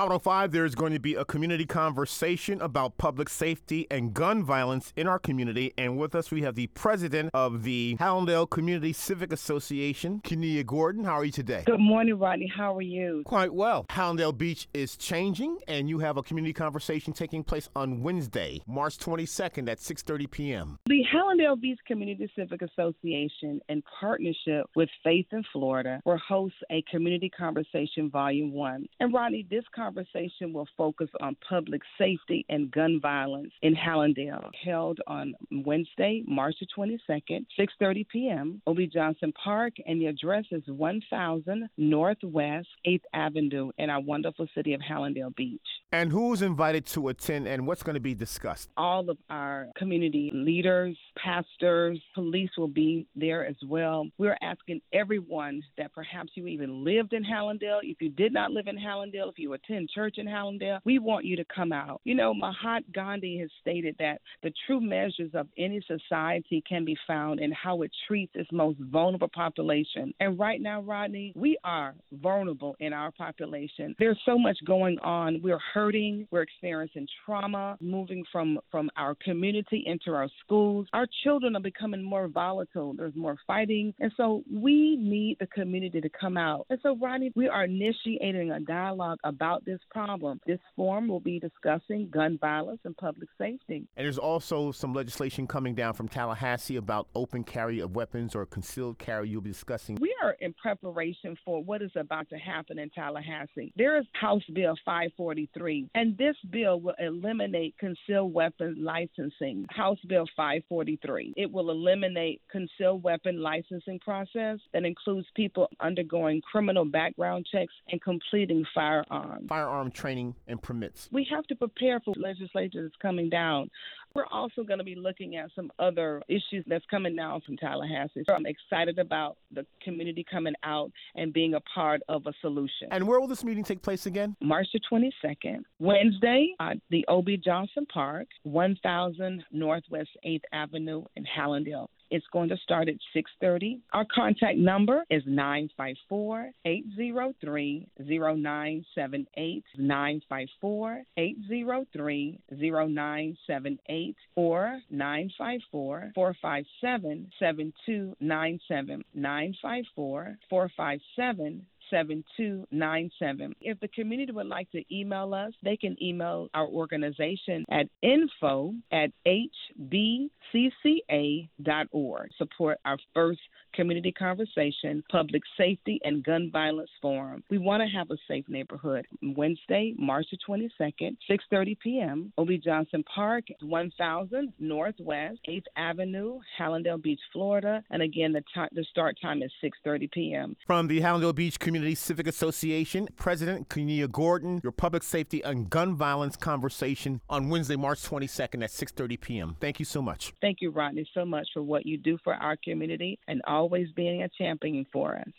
Hot 05, there's going to be a community conversation about public safety and gun violence in our community. And with us, we have the president of the Hallandale Community Civic Association, Quenea Gordon. How are you today? Good morning, Rodney. How are you? Quite well. Hallandale Beach is changing, and you have a community conversation taking place on Wednesday, March 22nd at 6.30 p.m. The Hallandale Beach Community Civic Association, in partnership with Faith in Florida, will host a community conversation volume one. And Rodney, this conversation will focus on public safety and gun violence in Hallandale, held on Wednesday, March the 22nd, 6:30 p.m. O.B. Johnson Park, and the address is 1000 Northwest 8th Avenue in our wonderful city of Hallandale Beach. And who's invited to attend, and what's going to be discussed? All of our community leaders, pastors, police will be there as well. We're asking everyone that perhaps you even lived in Hallandale, if you did not live in Hallandale, if you attend church in Hallandale, we want you to come out. You know, Mahatma Gandhi has stated that the true measures of any society can be found in how it treats its most vulnerable population. And right now, Rodney, we are vulnerable in our population. There's so much going on. We're hurting. We're experiencing trauma, moving from from our community into our schools. Our children are becoming more volatile. There's more fighting, and so we need the community to come out. And so, Rodney, we are initiating a dialogue about this problem. This forum will be discussing gun violence and public safety. And there's also some legislation coming down from Tallahassee about open carry of weapons or concealed carry. You'll be discussing. We are in preparation for what is about to happen in Tallahassee. There is House Bill 543, and this bill will eliminate concealed weapon licensing. House Bill 543. It will eliminate concealed weapon licensing process that includes people undergoing criminal background checks and completing firearms. Firearm training and permits. We have to prepare for legislation that's coming down. We're also going to be looking at some other issues that's coming down from Tallahassee. So I'm excited about the community coming out and being a part of a solution. And where will this meeting take place again? March the 22nd, Wednesday, at the O.B. Johnson Park, 1000 Northwest 8th Avenue in Hallandale. It's going to start at 6:30. Our contact number is 954-803-0978, 954-803-0978 or 954-457-7297, 954-457 7297. If the community would like to email us, they can email our organization at info at hbcca.org. Support our first community conversation, public safety and gun violence forum. We want to have a safe neighborhood. Wednesday, March the 22nd, 6:30 p.m. O.B. Johnson Park, 1000 Northwest 8th Avenue, Hallandale Beach, Florida. And again, the, t- the start time is 6:30 p.m. From the Hallandale Beach Community Civic Association, President Quenea Gordon, your public safety and gun violence conversation on Wednesday, March 22nd at 6:30 p.m. Thank you so much. Thank you, Rodney, so much for what you do for our community and always being a champion for us.